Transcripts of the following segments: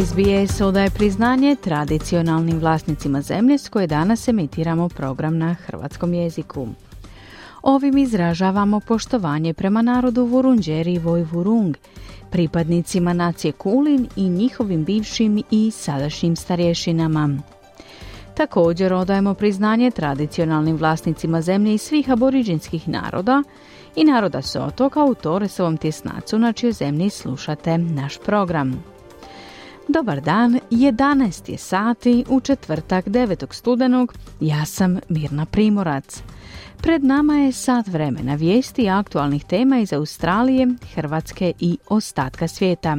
SBS odaje priznanje tradicionalnim vlasnicima zemlje s koje danas emitiramo program na hrvatskom jeziku. Ovim izražavamo poštovanje prema narodu Vurunđeri i Vojvurung, pripadnicima nacije Kulin i njihovim bivšim i sadašnjim starješinama. Također odajemo priznanje tradicionalnim vlasnicima zemlje i svih aboriđinskih naroda i naroda s otoka u Toresovom tjesnacu na čijoj zemlji slušate naš program. Dobar dan, 11 je sati u četvrtak 9. studenog, ja sam Mirna Primorac. Pred nama je sat vremena vijesti aktualnih tema iz Australije, Hrvatske i ostatka svijeta.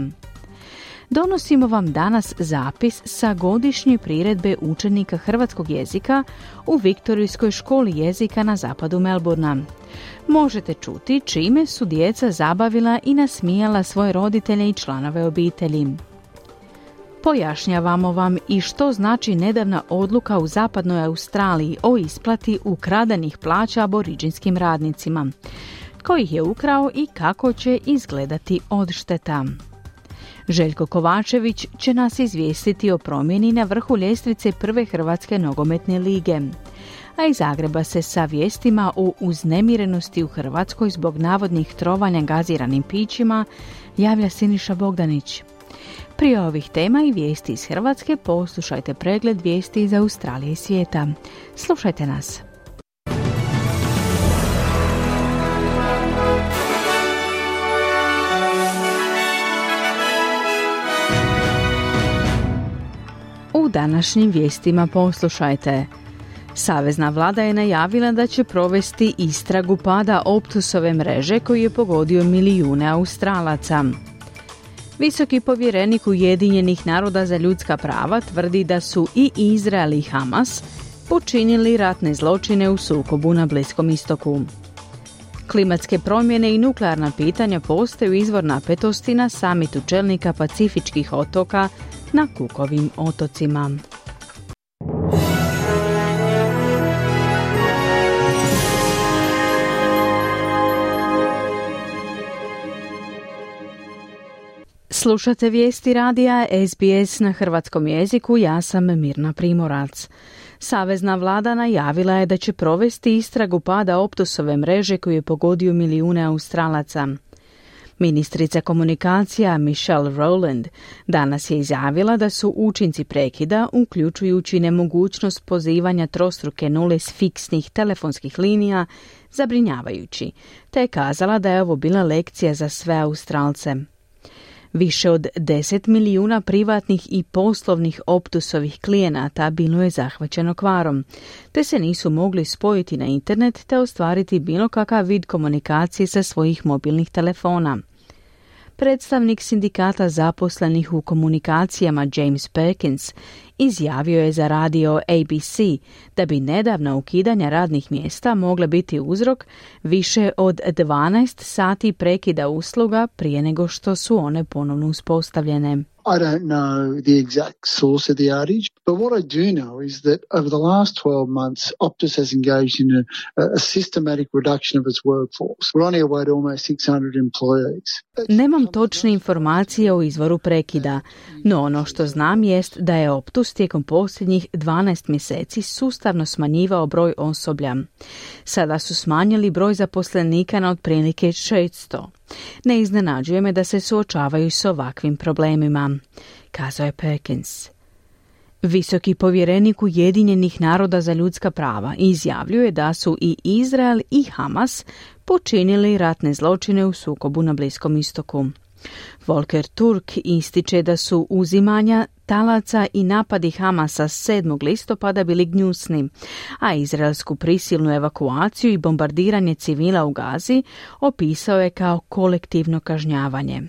Donosimo vam danas zapis sa godišnje priredbe učenika hrvatskog jezika u Viktorijskoj školi jezika na zapadu Melburna. Možete čuti čime su djeca zabavila i nasmijala svoje roditelje i članove obitelji. Pojašnjavamo vam i što znači nedavna odluka u zapadnoj Australiji o isplati ukradenih plaća aboriđinskim radnicima. Ko ih je ukrao i kako će izgledati odšteta. Željko Kovačević će nas izvijestiti o promjeni na vrhu ljestvice prve Hrvatske nogometne lige. A iz Zagreba se sa vijestima o uznemirenosti u Hrvatskoj zbog navodnih trovanja gaziranim pićima javlja Siniša Bogdanić. Prije ovih tema i vijesti iz Hrvatske poslušajte pregled vijesti iz Australije i svijeta. Slušajte nas. U današnjim vijestima poslušajte. Savezna vlada je najavila da će provesti istragu pada Optusove mreže koji je pogodio milijune Australaca. Visoki povjerenik Ujedinjenih naroda za ljudska prava tvrdi da su i Izrael i Hamas počinili ratne zločine u sukobu na Bliskom istoku. Klimatske promjene i nuklearna pitanja postaju izvor napetosti na samitu čelnika pacifičkih otoka na Kukovim otocima. Slušate vijesti radija SBS na hrvatskom jeziku, ja sam Mirna Primorac. Savezna vlada najavila je da će provesti istragu pada optusove mreže koju je pogodio milijune Australaca. Ministrica komunikacija Michelle Rowland danas je izjavila da su učinci prekida, uključujući nemogućnost pozivanja trostruke nule s fiksnih telefonskih linija, zabrinjavajući, te je kazala da je ovo bila lekcija za sve Australce. Više od 10 milijuna privatnih i poslovnih optusovih klijenata bilo je zahvaćeno kvarom, te se nisu mogli spojiti na internet te ostvariti bilo kakav vid komunikacije sa svojih mobilnih telefona. Predstavnik sindikata zaposlenih u komunikacijama James Perkins izjavio je za radio ABC da bi nedavna ukidanja radnih mjesta mogla biti uzrok više od 12 sati prekida usluga prije nego što su one ponovno uspostavljene. I don't know the exact source of the outage, but what I do know is that over the last 12 months, Optus has engaged in a, a systematic reduction of its workforce. We're on our way to almost 600 employees. Nemam točne informacije o izvoru prekida, no ono što znam jest da je Optus tijekom posljednjih 12 mjeseci sustavno smanjivao broj osoblja. Sada su smanjili broj zaposlenika na otprilike 600. Ne iznenađuje me da se suočavaju s ovakvim problemima, kazao je Perkins. Visoki povjerenik Ujedinjenih naroda za ljudska prava izjavljuje da su i Izrael i Hamas počinili ratne zločine u sukobu na Bliskom istoku. Volker Turk ističe da su uzimanja talaca i napadi Hamasa 7. listopada bili gnjusni, a izraelsku prisilnu evakuaciju i bombardiranje civila u Gazi opisao je kao kolektivno kažnjavanje.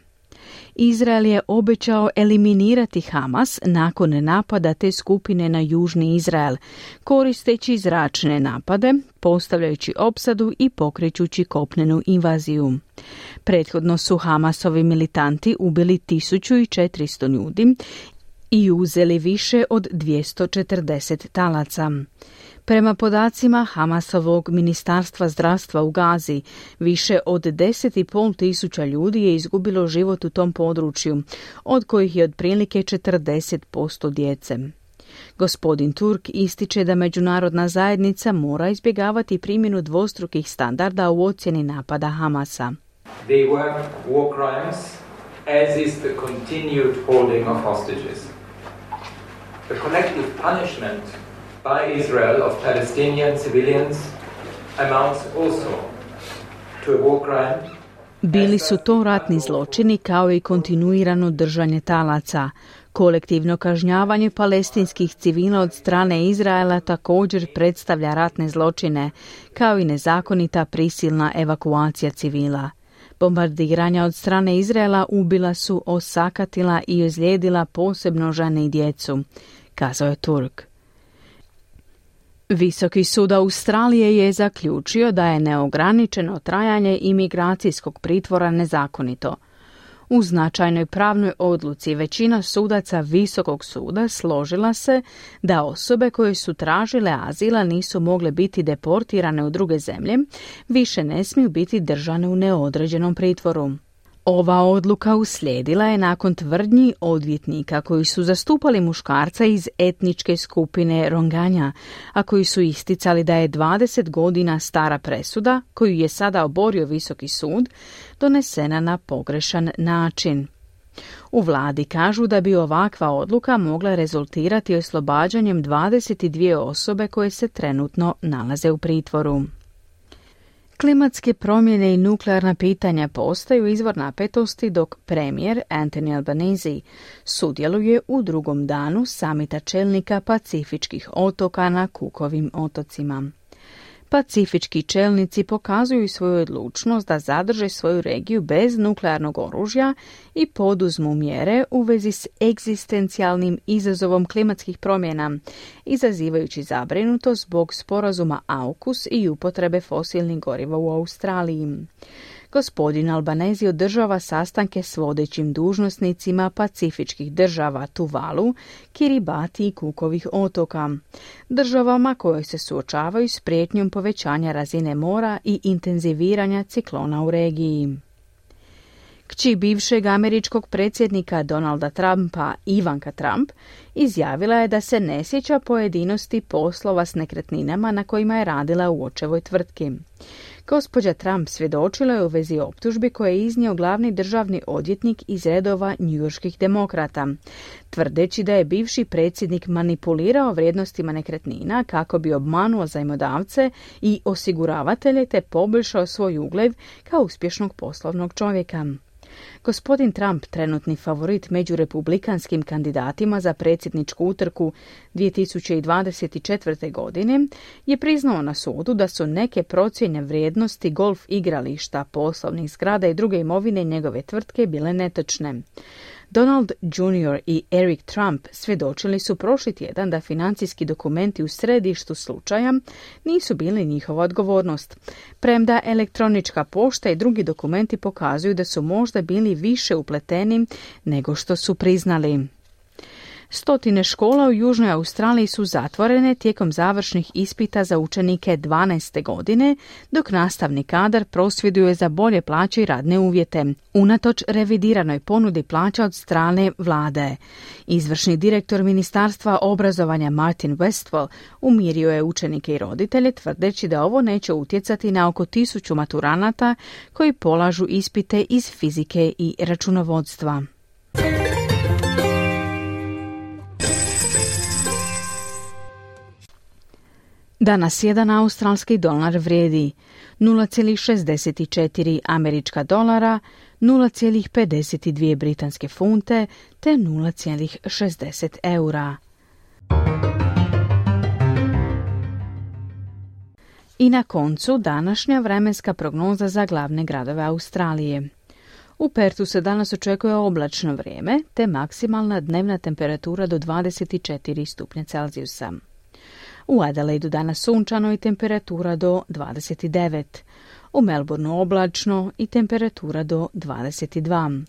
Izrael je obećao eliminirati Hamas nakon napada te skupine na južni Izrael, koristeći zračne napade, postavljajući opsadu i pokrećući kopnenu invaziju. Prethodno su Hamasovi militanti ubili 1400 ljudi i uzeli više od 240 talaca. Prema podacima Hamasovog ministarstva zdravstva u Gazi, više od 10,5 tisuća ljudi je izgubilo život u tom području, od kojih je otprilike 40% djece. Gospodin Turk ističe da međunarodna zajednica mora izbjegavati primjenu dvostrukih standarda u ocjeni napada Hamasa. They were war crimes, as is the continued holding of hostages. The collective punishment by Israel of Palestinian civilians amounts also to a war crime bili su to ratni zločini kao i kontinuirano držanje talaca. Kolektivno kažnjavanje palestinskih civila od strane Izraela također predstavlja ratne zločine, kao i nezakonita prisilna evakuacija civila. Bombardiranja od strane Izraela ubila su, osakatila i ozlijedila posebno žene i djecu, kazao je Turk. Visoki sud Australije je zaključio da je neograničeno trajanje imigracijskog pritvora nezakonito. U značajnoj pravnoj odluci većina sudaca Visokog suda složila se da osobe koje su tražile azila nisu mogle biti deportirane u druge zemlje, više ne smiju biti držane u neodređenom pritvoru. Ova odluka uslijedila je nakon tvrdnji odvjetnika koji su zastupali muškarca iz etničke skupine Ronganja, a koji su isticali da je 20 godina stara presuda, koju je sada oborio visoki sud, donesena na pogrešan način. U vladi kažu da bi ovakva odluka mogla rezultirati oslobađanjem 22 osobe koje se trenutno nalaze u pritvoru. Klimatske promjene i nuklearna pitanja postaju izvor napetosti dok premijer Anthony Albanese sudjeluje u drugom danu samita čelnika pacifičkih otoka na Kukovim otocima. Pacifički čelnici pokazuju svoju odlučnost da zadrže svoju regiju bez nuklearnog oružja i poduzmu mjere u vezi s egzistencijalnim izazovom klimatskih promjena, izazivajući zabrinutost zbog sporazuma AUKUS i upotrebe fosilnih goriva u Australiji. Gospodin Albanezi održava sastanke s vodećim dužnosnicima pacifičkih država Tuvalu, Kiribati i Kukovih otoka, državama koje se suočavaju s prijetnjom povećanja razine mora i intenziviranja ciklona u regiji. Kći bivšeg američkog predsjednika Donalda Trumpa, Ivanka Trump, izjavila je da se ne sjeća pojedinosti poslova s nekretninama na kojima je radila u očevoj tvrtki. Gospođa Trump svjedočila je u vezi optužbi koje je iznio glavni državni odvjetnik iz redova njujorskih demokrata, tvrdeći da je bivši predsjednik manipulirao vrijednostima nekretnina kako bi obmanuo zajmodavce i osiguravatelje te poboljšao svoj ugled kao uspješnog poslovnog čovjeka. Gospodin Trump, trenutni favorit među republikanskim kandidatima za predsjedničku utrku 2024. godine, je priznao na sudu da su neke procjene vrijednosti golf igrališta, poslovnih zgrada i druge imovine njegove tvrtke bile netočne. Donald Jr. i Eric Trump svjedočili su prošli tjedan da financijski dokumenti u središtu slučaja nisu bili njihova odgovornost, premda elektronička pošta i drugi dokumenti pokazuju da su možda bili više upleteni nego što su priznali. Stotine škola u Južnoj Australiji su zatvorene tijekom završnih ispita za učenike 12. godine, dok nastavni kadar prosvjeduje za bolje plaće i radne uvjete, unatoč revidiranoj ponudi plaća od strane vlade. Izvršni direktor Ministarstva obrazovanja Martin Westwell umirio je učenike i roditelje tvrdeći da ovo neće utjecati na oko tisuću maturanata koji polažu ispite iz fizike i računovodstva. Danas jedan australski dolar vrijedi 0,64 američka dolara, 0,52 britanske funte te 0,60 eura. I na koncu današnja vremenska prognoza za glavne gradove Australije. U Pertu se danas očekuje oblačno vrijeme te maksimalna dnevna temperatura do 24 stupnja Celzijusa. U Adelaidu danas sunčano i temperatura do 29. U Melbourneu oblačno i temperatura do 22.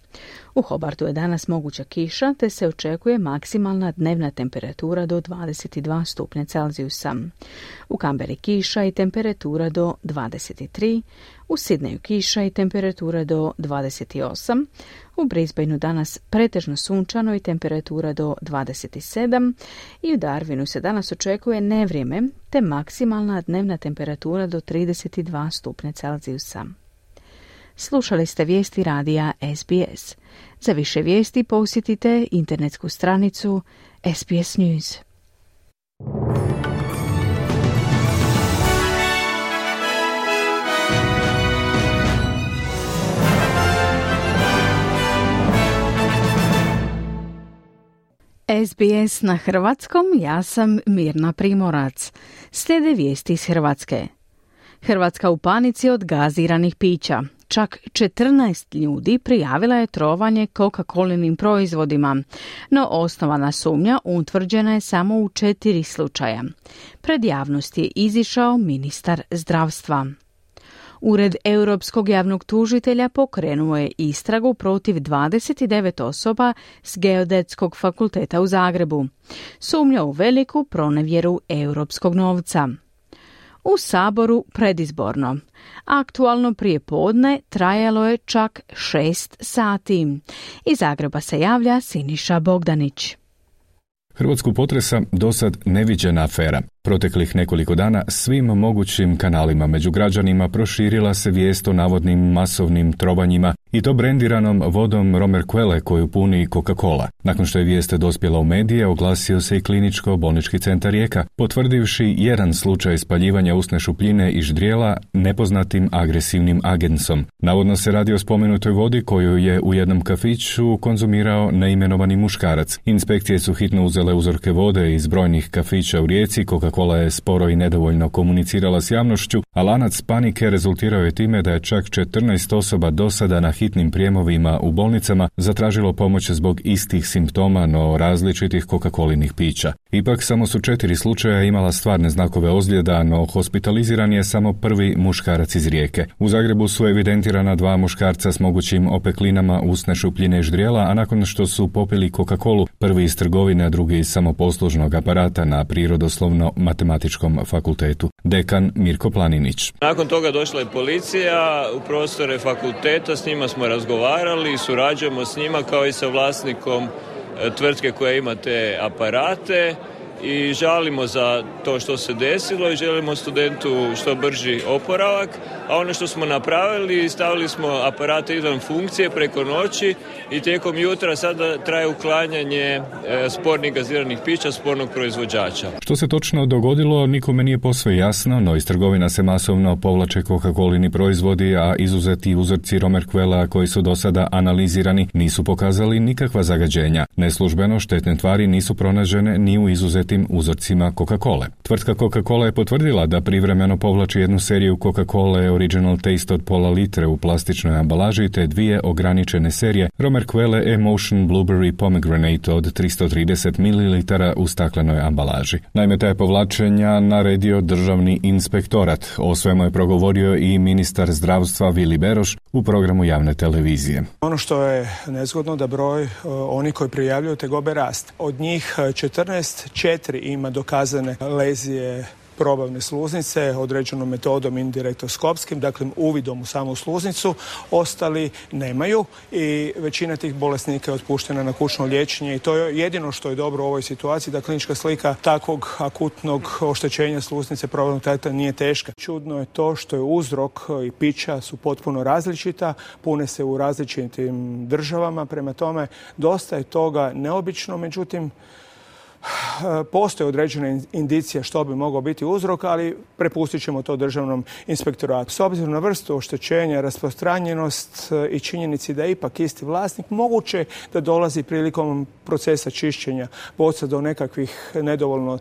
U Hobartu je danas moguća kiša, te se očekuje maksimalna dnevna temperatura do 22 stupnja Celzijusa. U Kamberi kiša i temperatura do 23, u Sidneju kiša i temperatura do 28, u Brisbaneu danas pretežno sunčano i temperatura do 27 i u Darwinu se danas očekuje nevrijeme te maksimalna dnevna temperatura do 32 stupnja Celzijusa. Slušali ste vijesti radija SBS. Za više vijesti posjetite internetsku stranicu SBS News. SBS na hrvatskom, ja sam Mirna Primorac. Slijede vijesti iz Hrvatske. Hrvatska u panici od gaziranih pića. Čak 14 ljudi prijavila je trovanje Coca-Colinim proizvodima, no osnovana sumnja utvrđena je samo u četiri slučaja. Pred javnost je izišao ministar zdravstva. Ured Europskog javnog tužitelja pokrenuo je istragu protiv 29 osoba s Geodetskog fakulteta u Zagrebu. Sumnja u veliku pronevjeru europskog novca. U Saboru predizborno. Aktualno prije podne trajalo je čak šest sati. Iz Zagreba se javlja Siniša Bogdanić. Hrvatsku potresa dosad neviđena afera. Proteklih nekoliko dana svim mogućim kanalima među građanima proširila se vijest o navodnim masovnim trovanjima i to brendiranom vodom Romer Quelle koju puni Coca-Cola. Nakon što je vijest dospjela u medije, oglasio se i kliničko-bolnički centar Rijeka, potvrdivši jedan slučaj spaljivanja usne šupljine i ždrijela nepoznatim agresivnim agensom. Navodno se radi o spomenutoj vodi koju je u jednom kafiću konzumirao neimenovani muškarac. Inspekcije su hitno uzele uzorke vode iz brojnih kafića u Rijeci, Coca-Cola je sporo i nedovoljno komunicirala s javnošću, a lanac panike rezultirao je time da je čak 14 osoba do sada na hitnim prijemovima u bolnicama zatražilo pomoć zbog istih simptoma, no različitih Coca-Colinih pića. Ipak samo su četiri slučaja imala stvarne znakove ozljeda, no hospitaliziran je samo prvi muškarac iz rijeke. U Zagrebu su evidentirana dva muškarca s mogućim opeklinama usne šupljine i ždrijela, a nakon što su popili Coca-Colu, prvi iz trgovine, a drugi iz samoposlužnog aparata na prirodoslovno-matematičkom fakultetu. Dekan Mirko Planinić. Nakon toga došla je policija u prostore fakulteta, s njima smo razgovarali, surađujemo s njima kao i sa vlasnikom e, tvrtke koja ima te aparate i žalimo za to što se desilo i želimo studentu što brži oporavak, a ono što smo napravili, stavili smo aparate izvan funkcije preko noći i tijekom jutra sada traje uklanjanje e, spornih gaziranih pića spornog proizvođača. Što se točno dogodilo, nikome nije posve jasno, no iz trgovina se masovno povlače Coca-Colini proizvodi, a izuzeti uzorci Romerquela koji su do sada analizirani nisu pokazali nikakva zagađenja. Neslužbeno štetne tvari nisu pronažene ni u uzorcima Coca-Cola. Tvrtka Coca-Cola je potvrdila da privremeno povlači jednu seriju Coca-Cola Original Taste od pola litre u plastičnoj ambalaži te dvije ograničene serije Romerquele Emotion Blueberry Pomegranate od 330 ml u staklenoj ambalaži. Naime, taj povlačenja naredio državni inspektorat. O svemu je progovorio i ministar zdravstva Vili Beroš u programu javne televizije. Ono što je nezgodno da broj uh, oni koji prijavljuju tegobe rast. Od njih 14, uh, četiri ima dokazane lezije probavne sluznice određenom metodom indirektoskopskim, dakle uvidom u samu sluznicu, ostali nemaju i većina tih bolesnika je otpuštena na kućno liječenje i to je jedino što je dobro u ovoj situaciji, da klinička slika takvog akutnog oštećenja sluznice probavnog teta nije teška. Čudno je to što je uzrok i pića su potpuno različita, pune se u različitim državama, prema tome dosta je toga neobično, međutim Postoje određene indicije što bi mogao biti uzrok, ali prepustit ćemo to državnom inspektoratu. S obzirom na vrstu oštećenja, rasprostranjenost e, i činjenici da je ipak isti vlasnik, moguće da dolazi prilikom procesa čišćenja boca do nekakvih nedovoljno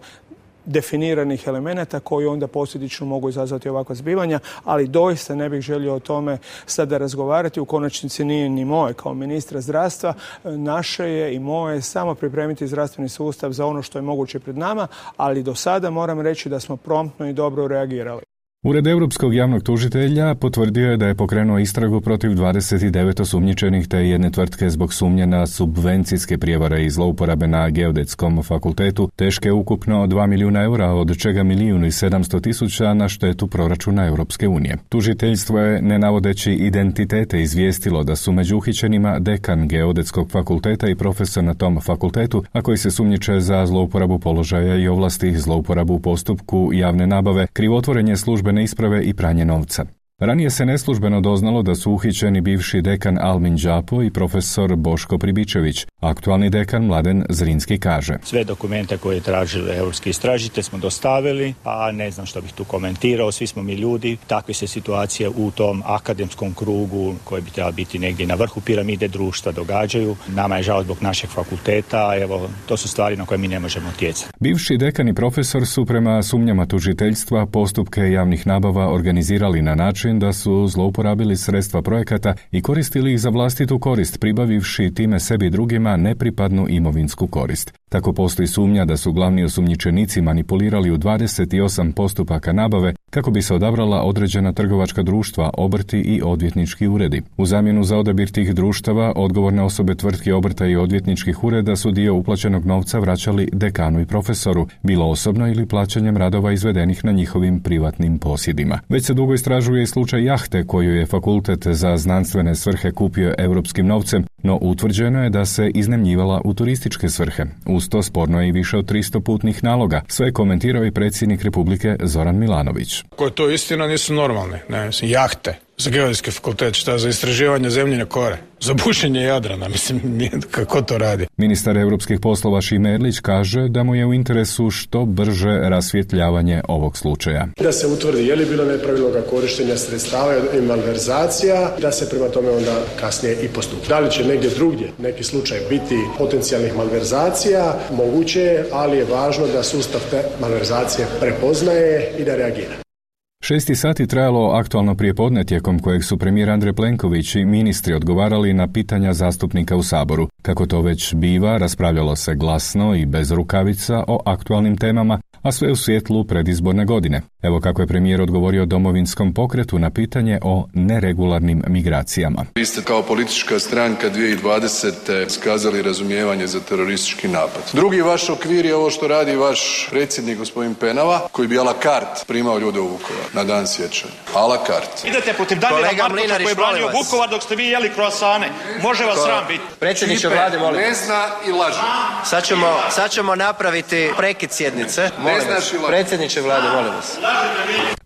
definiranih elemenata koji onda posljedično mogu izazvati ovakva zbivanja, ali doista ne bih želio o tome sada razgovarati. U konačnici nije ni moje kao ministra zdravstva. Naše je i moje samo pripremiti zdravstveni sustav za ono što je moguće pred nama, ali do sada moram reći da smo promptno i dobro reagirali. Ured Europskog javnog tužitelja potvrdio je da je pokrenuo istragu protiv 29 osumnjičenih te jedne tvrtke zbog sumnje na subvencijske prijevare i zlouporabe na Geodetskom fakultetu, teške ukupno 2 milijuna eura, od čega milijun i 700 tisuća na štetu proračuna Europske unije. Tužiteljstvo je, ne navodeći identitete, izvijestilo da su među uhićenima dekan Geodetskog fakulteta i profesor na tom fakultetu, a koji se sumnjiče za zlouporabu položaja i ovlasti, zlouporabu u postupku javne nabave, krivotvorenje službe isprave i pranje novca. Ranije se neslužbeno doznalo da su uhićeni bivši dekan Almin Đapo i profesor Boško Pribičević. Aktualni dekan Mladen Zrinski kaže. Sve dokumente koje je tražili europski istražite smo dostavili, a ne znam što bih tu komentirao, svi smo mi ljudi, takve se situacije u tom akademskom krugu koji bi trebali biti negdje na vrhu piramide društva događaju. Nama je žao zbog našeg fakulteta, evo, to su stvari na koje mi ne možemo utjecati. Bivši dekan i profesor su prema sumnjama tužiteljstva postupke javnih nabava organizirali na način da su zlouporabili sredstva projekata i koristili ih za vlastitu korist, pribavivši time sebi drugima nepripadnu imovinsku korist. Tako postoji sumnja da su glavni osumnjičenici manipulirali u 28 postupaka nabave kako bi se odabrala određena trgovačka društva, obrti i odvjetnički uredi. U zamjenu za odabir tih društava, odgovorne osobe tvrtki obrta i odvjetničkih ureda su dio uplaćenog novca vraćali dekanu i profesoru, bilo osobno ili plaćanjem radova izvedenih na njihovim privatnim posjedima. Već se dugo istražuje i slučaj jahte koju je fakultet za znanstvene svrhe kupio europskim novcem, no utvrđeno je da se iznemljivala u turističke svrhe. Uz to sporno je i više od 300 putnih naloga. Sve je komentirao i predsjednik Republike Zoran Milanović. Ako to istina, nisu normalni. Ne, jahte za geodetski fakultet, šta za istraživanje zemljine kore, za bušenje Jadrana, mislim, kako to radi. Ministar europskih poslova Šimerlić kaže da mu je u interesu što brže rasvjetljavanje ovog slučaja. Da se utvrdi je li bilo nepravilnog korištenja sredstava i malverzacija, da se prema tome onda kasnije i postupi. Da li će negdje drugdje neki slučaj biti potencijalnih malverzacija, moguće je, ali je važno da sustav te malverzacije prepoznaje i da reagira. Šesti sati trajalo aktualno prijepodne tijekom kojeg su premijer Andrej Plenković i ministri odgovarali na pitanja zastupnika u Saboru. Kako to već biva, raspravljalo se glasno i bez rukavica o aktualnim temama, a sve u svjetlu predizborne godine. Evo kako je premijer odgovorio domovinskom pokretu na pitanje o neregularnim migracijama. Vi ste kao politička stranka 2020. skazali razumijevanje za teroristički napad. Drugi vaš okvir je ovo što radi vaš predsjednik gospodin Penava, koji bi a la carte primao ljude u Vukovar na dan sjećanja. A la carte. Idete protiv Damira Markovića koji je branio Vukovar dok ste vi jeli kroasane. Može vas sram biti. Predsjedniče vlade, molim. Ne zna i laže. Sad ćemo, sad ćemo napraviti prekid sjednice. Molim vas. Predsjedniče vlade, molim vas.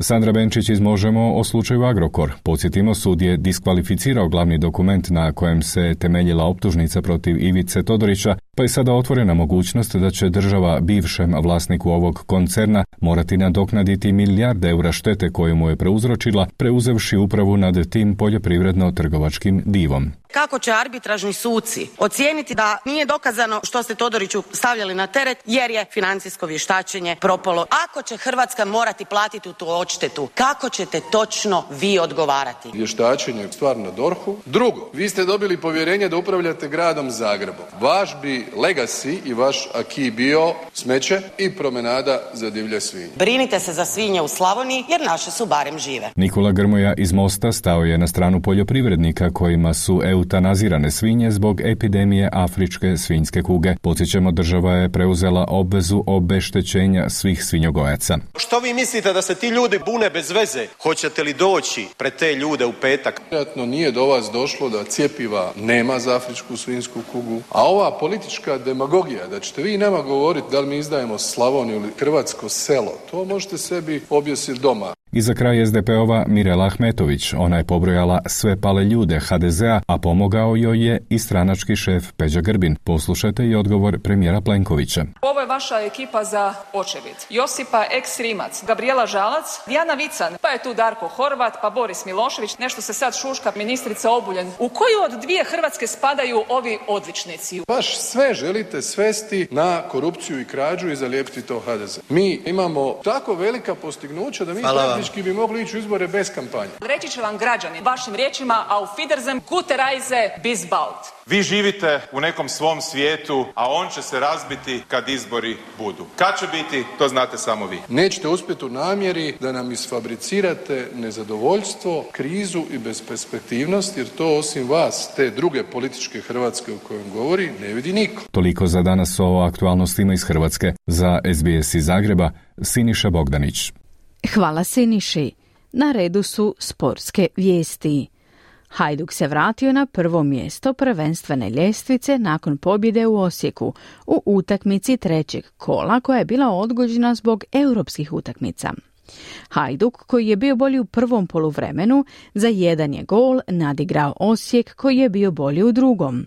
Sandra Benčić iz Možemo o slučaju Agrokor. Podsjetimo, sud je diskvalificirao glavni dokument na kojem se temeljila optužnica protiv Ivice Todorića, pa je sada otvorena mogućnost da će država bivšem vlasniku ovog koncerna morati nadoknaditi milijarde eura štete koju mu je preuzročila, preuzevši upravu nad tim poljoprivredno-trgovačkim divom. Kako će arbitražni suci ocijeniti da nije dokazano što ste Todoriću stavljali na teret jer je financijsko vještačenje propalo? Ako će Hrvatska morati platiti tu odštetu, kako ćete točno vi odgovarati? Vještačenje je stvar na Dorhu. Drugo, vi ste dobili povjerenje da upravljate gradom Zagrebom. Vaš bi legacy i vaš aki bio smeće i promenada za divlje svinje. Brinite se za svinje u Slavoniji jer naše su barem žive. Nikola Grmoja iz Mosta stao je na stranu poljoprivrednika kojima su eutanazirane svinje zbog epidemije afričke svinjske kuge. Podsjećamo, država je preuzela obvezu obeštećenja svih svinjogojaca. Što vi mislite da se ti ljudi bune bez veze? Hoćete li doći pred te ljude u petak? Vjerojatno nije do vas došlo da cjepiva nema za afričku svinjsku kugu, a ova politička demagogija da ćete vi nama govoriti da li mi izdajemo Slavoniju ili hrvatsko selo, to možete sebi objesiti doma. I za kraj SDP-ova Mirela Ahmetović. Ona je pobrojala sve pale ljude HDZ-a, a pomogao joj je i stranački šef Peđa Grbin. Poslušajte i odgovor premijera Plenkovića. Ovo je vaša ekipa za očevid. Josipa Eks Rimac, Gabriela Žalac, Dijana Vican, pa je tu Darko Horvat, pa Boris Milošević, nešto se sad šuška ministrica Obuljen. U koju od dvije Hrvatske spadaju ovi odličnici? Baš sve želite svesti na korupciju i krađu i zalijepiti to HDZ. Mi imamo tako velika postignuća da mi praktički bi mogli ići u izbore bez kampanje. Reći će vam građani vašim riječima auf Wiedersehen, gute Reise, bis bald. Vi živite u nekom svom svijetu, a on će se razbiti kad izbori budu. Kad će biti, to znate samo vi. Nećete uspjeti u namjeri da nam isfabricirate nezadovoljstvo, krizu i besperspektivnost, jer to osim vas, te druge političke Hrvatske o kojem govori, ne vidi niko. Toliko za danas o aktualnostima iz Hrvatske. Za SBS iz Zagreba, Siniša Bogdanić. Hvala Siniši. Na redu su sportske vijesti. Hajduk se vratio na prvo mjesto prvenstvene ljestvice nakon pobjede u Osijeku u utakmici trećeg kola koja je bila odgođena zbog europskih utakmica. Hajduk, koji je bio bolji u prvom poluvremenu, za jedan je gol nadigrao Osijek koji je bio bolji u drugom.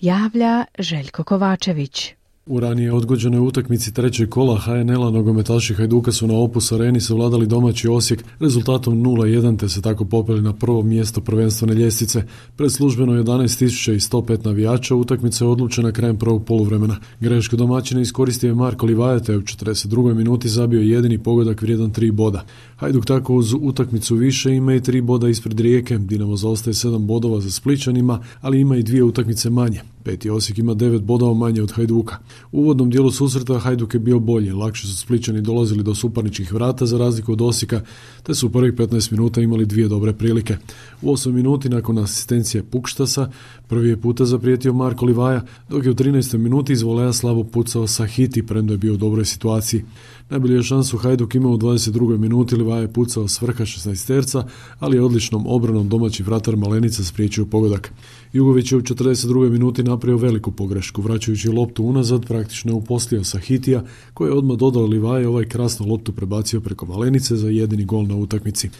Javlja Željko Kovačević. U ranije odgođenoj utakmici trećeg kola HNL-a nogometaši Hajduka su na Opus Areni savladali domaći Osijek rezultatom 0-1 te se tako popeli na prvo mjesto prvenstvene ljestvice. Pred službeno 11.105 navijača utakmica je odlučena krajem prvog poluvremena. Grešku domaćine iskoristio je Marko Livaja te u 42. minuti zabio jedini pogodak vrijedan 3 boda. Hajduk tako uz utakmicu više ima i 3 boda ispred Rijeke. Dinamo zaostaje 7 bodova za Spličanima, ali ima i dvije utakmice manje. Peti Osijek ima devet bodova manje od Hajduka. U uvodnom dijelu susreta Hajduk je bio bolji, lakše su Spličani dolazili do suparničkih vrata za razliku od Osijeka, te su u prvih 15 minuta imali dvije dobre prilike. U 8 minuti nakon asistencije Pukštasa prvi je puta zaprijetio Marko Livaja, dok je u 13. minuti iz voleja slabo pucao Sahiti, premda je bio u dobroj situaciji. Najbolju je šansu Hajduk imao u 22. minuti, Livaja je pucao s vrha 16 terca, ali je odličnom obranom domaći vratar Malenica spriječio pogodak. Jugović je u 42. minuti napravio veliku pogrešku, vraćajući loptu unazad, praktično je uposlio Sahitija, koji je odmah dodao Livaje ovaj krasnu loptu prebacio preko Malenice za jedini gol na utakmici.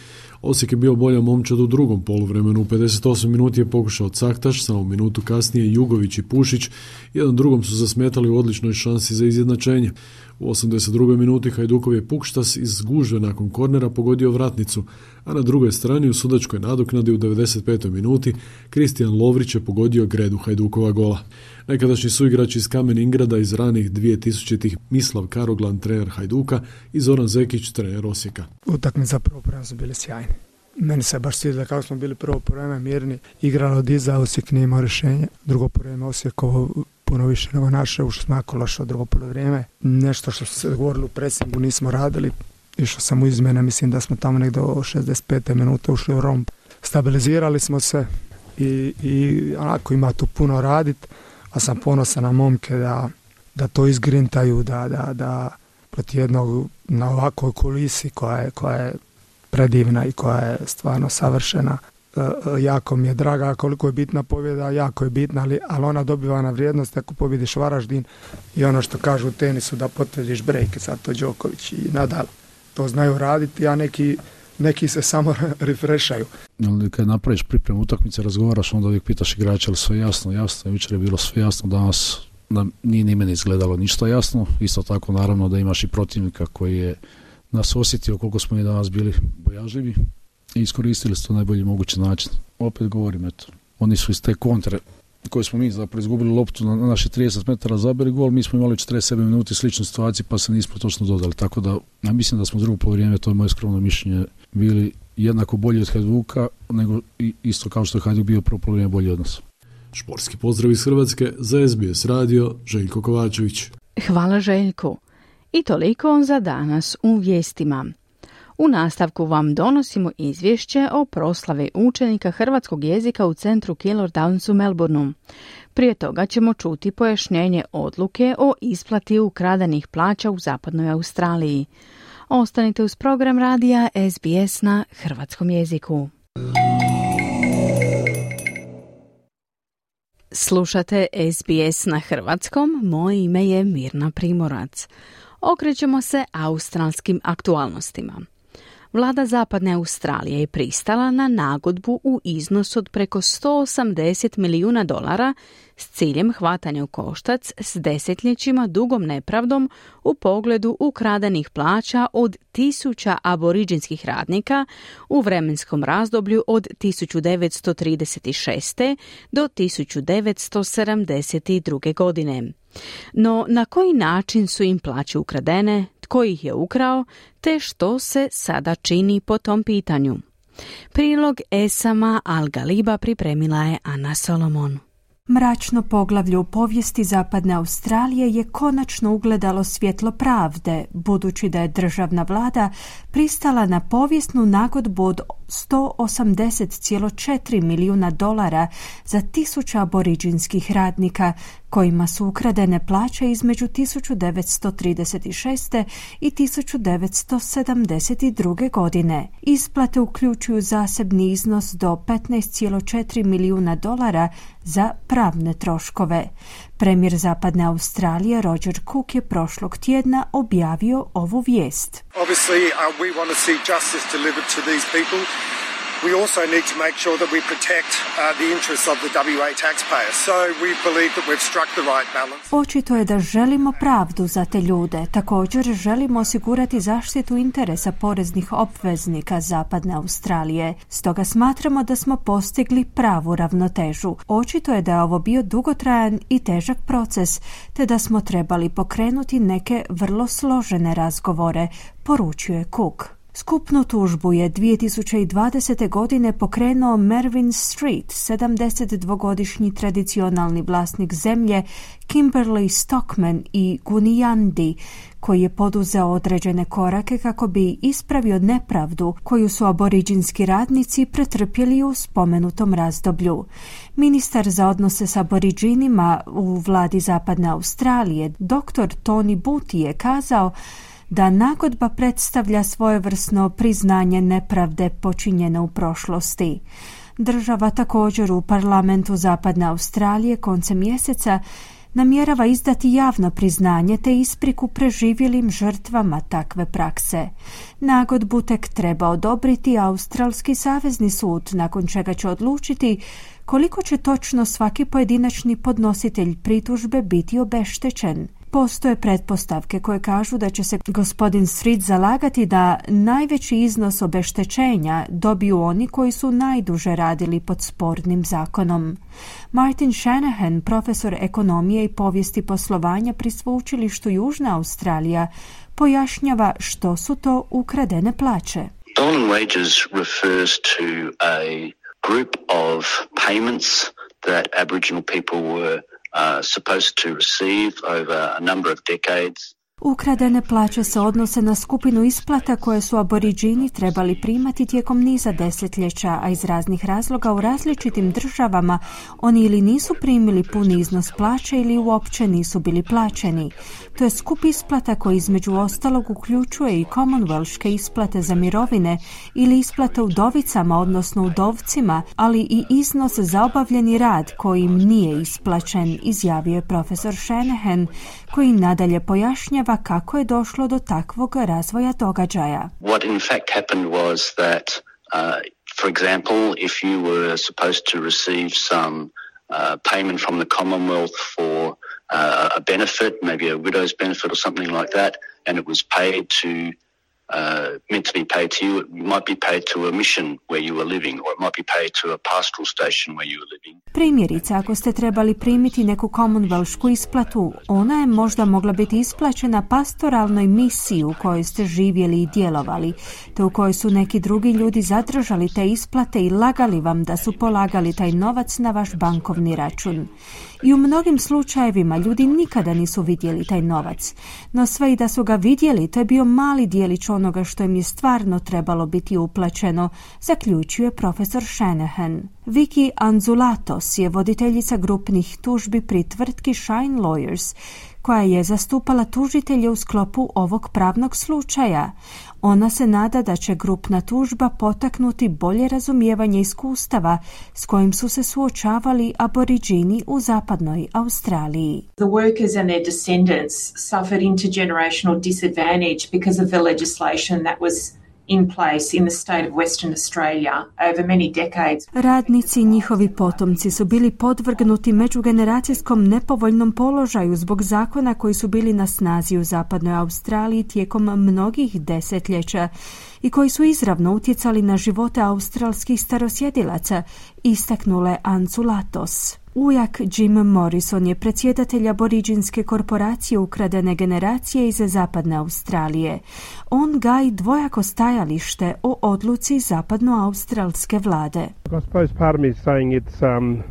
Osijek je bio bolja momčad u drugom poluvremenu. U 58 minuti je pokušao Caktaš, samo minutu kasnije Jugović i Pušić. Jedan drugom su zasmetali u odličnoj šansi za izjednačenje. U 82. minuti Hajdukov je Pukštas iz gužve nakon kornera pogodio vratnicu, a na drugoj strani u sudačkoj nadoknadi u 95. minuti Kristijan Lovrić je pogodio gredu Hajdukova gola. Nekadašnji suigrač iz Kamen Ingrada iz ranih 2000-ih Mislav Karoglan, trener Hajduka i Zoran Zekić, trener Osijeka. Utakmica prvo su bili sjajni. Meni se baš sviđa kako smo bili prvo vreme mirni, igralo iza, Osijek nije imao rješenje. Drugo vreme Osijekovo puno više nego naše, ušli smo jako loše drugo vrijeme. Nešto što se govorili u presingu nismo radili. Išao sam u izmene, mislim da smo tamo negdje do 65. minuta ušli u romp. Stabilizirali smo se i, i onako ima tu puno radit, a sam ponosan na momke da, da to izgrintaju, da, da, da proti jednog na ovakvoj kulisi koja je, koja je predivna i koja je stvarno savršena. E, e, jako mi je draga koliko je bitna pobjeda, jako je bitna, ali, ali ona dobiva na vrijednost ako pobjediš Varaždin i ono što kažu u tenisu da potvrdiš break, sad to Đoković i Nadal. To znaju raditi, a neki, neki se samo refreshaju. Kad napraviš pripremu utakmice, razgovaraš, onda uvijek pitaš igrača, ali sve jasno, jasno, jučer je bilo sve jasno, danas da nije ni meni izgledalo ništa jasno, isto tako naravno da imaš i protivnika koji je nas osjetio koliko smo i danas bili bojažljivi i iskoristili su to najbolji mogući način. Opet govorim, eto, oni su iz te kontre koje smo mi zapravo izgubili loptu na naše 30 metara zabili gol, mi smo imali 47 minuti sličnu situaciju pa se nismo točno dodali. Tako da ja mislim da smo drugo povrijeme, to je moje skromno mišljenje, bili jednako bolji od Hajduka, nego isto kao što je Hajduk bio prvo povrijeme bolji od nas. Športski pozdrav iz Hrvatske za SBS radio Željko Kovačević. Hvala Željko. I toliko za danas u vijestima. U nastavku vam donosimo izvješće o proslavi učenika hrvatskog jezika u centru Keylor Downs u Melbourneu. Prije toga ćemo čuti pojašnjenje odluke o isplati ukradenih plaća u zapadnoj Australiji. Ostanite uz program radija SBS na hrvatskom jeziku. Slušate SBS na hrvatskom, moje ime je Mirna Primorac. Okrećemo se australskim aktualnostima. Vlada Zapadne Australije je pristala na nagodbu u iznosu od preko 180 milijuna dolara s ciljem hvatanja u koštac s desetljećima dugom nepravdom u pogledu ukradenih plaća od tisuća aboriđinskih radnika u vremenskom razdoblju od 1936. do 1972. godine. No na koji način su im plaće ukradene, tko ih je ukrao, te što se sada čini po tom pitanju? Prilog Esama Al-Galiba pripremila je Ana Solomon. Mračno poglavlje u povijesti Zapadne Australije je konačno ugledalo svjetlo pravde, budući da je državna vlada pristala na povijesnu nagodbu od 180,4 milijuna dolara za tisuća aboriđinskih radnika kojima su ukradene plaće između 1936. i 1972. godine. Isplate uključuju zasebni iznos do 15,4 milijuna dolara za pravne troškove. Premijer Zapadne Australije Roger Cook je prošlog tjedna objavio ovu vijest. Obviously, uh, we want to see justice delivered to these people. We also need to make sure that we protect uh, the interests of the WA taxpayer. So we believe that we've struck the right balance. Očito je da želimo pravdu za te ljude. Također želimo osigurati zaštitu interesa poreznih obveznika Zapadne Australije. Stoga smatramo da smo postigli pravu ravnotežu. Očito je da je ovo bio dugotrajan i težak proces, te da smo trebali pokrenuti neke vrlo složene razgovore, poručuje Cook. Skupnu tužbu je 2020. godine pokrenuo Mervyn Street, 72-godišnji tradicionalni vlasnik zemlje Kimberly Stockman i Guniyandi, koji je poduzeo određene korake kako bi ispravio nepravdu koju su aboriđinski radnici pretrpjeli u spomenutom razdoblju. Ministar za odnose s aboriđinima u vladi Zapadne Australije, dr. Tony Booty je kazao da nagodba predstavlja svojevrsno priznanje nepravde počinjene u prošlosti. Država također u parlamentu Zapadne Australije koncem mjeseca namjerava izdati javno priznanje te ispriku preživjelim žrtvama takve prakse. Nagodbu tek treba odobriti Australski savezni sud, nakon čega će odlučiti koliko će točno svaki pojedinačni podnositelj pritužbe biti obeštećen. Postoje pretpostavke koje kažu da će se gospodin Srid zalagati da najveći iznos obeštećenja dobiju oni koji su najduže radili pod spornim zakonom. Martin Shanahan, profesor ekonomije i povijesti poslovanja pri sveučilištu Južna Australija, pojašnjava što su to ukradene plaće. Stolen wages refers to a group of payments that Aboriginal people were Uh, supposed to receive over a number of decades. Ukradene plaće se odnose na skupinu isplata koje su aboriđini trebali primati tijekom niza desetljeća, a iz raznih razloga u različitim državama oni ili nisu primili puni iznos plaće ili uopće nisu bili plaćeni. To je skup isplata koji između ostalog uključuje i Commonwealthke isplate za mirovine ili isplate udovicama, odnosno udovcima, ali i iznos za obavljeni rad koji im nije isplaćen, izjavio je profesor Shanahan, koji nadalje pojašnjava kako je došlo do takvog razvoja događaja. What in fact happened was that, uh, for example, if you were supposed to receive some uh, payment from the Commonwealth for uh, a benefit, maybe a widow's benefit or something like that, and it was paid to uh, meant to be paid to you. It might be paid to a mission where you were living, or it might be paid to a pastoral station where you were living. Primjerice, ako ste trebali primiti neku Commonwealthsku isplatu, ona je možda mogla biti isplaćena pastoralnoj misiji u kojoj ste živjeli i djelovali, te u kojoj su neki drugi ljudi zadržali te isplate i lagali vam da su polagali taj novac na vaš bankovni račun. I u mnogim slučajevima ljudi nikada nisu vidjeli taj novac, no sve i da su ga vidjeli, to je bio mali dijelić onoga što im je stvarno trebalo biti uplaćeno, zaključuje profesor Shanahan. Vicky Anzulatos je voditeljica grupnih tužbi pri tvrtki Shine Lawyers, koja je zastupala tužitelje u sklopu ovog pravnog slučaja. Ona se nada da će grupna tužba potaknuti bolje razumijevanje iskustava s kojim su se suočavali aboriđini u zapadnoj Australiji. The workers and their descendants suffered intergenerational disadvantage because of the legislation that was in place in the state of Western Australia over many decades. Radnici i njihovi potomci su bili podvrgnuti međugeneracijskom nepovoljnom položaju zbog zakona koji su bili na snazi u zapadnoj Australiji tijekom mnogih desetljeća i koji su izravno utjecali na živote australskih starosjedilaca, istaknule Latos. Ujak Jim Morrison je predsjedatelj aboriđinske korporacije ukradene generacije iz zapadne Australije. On gaji dvojako stajalište o odluci zapadno-australske vlade. Um,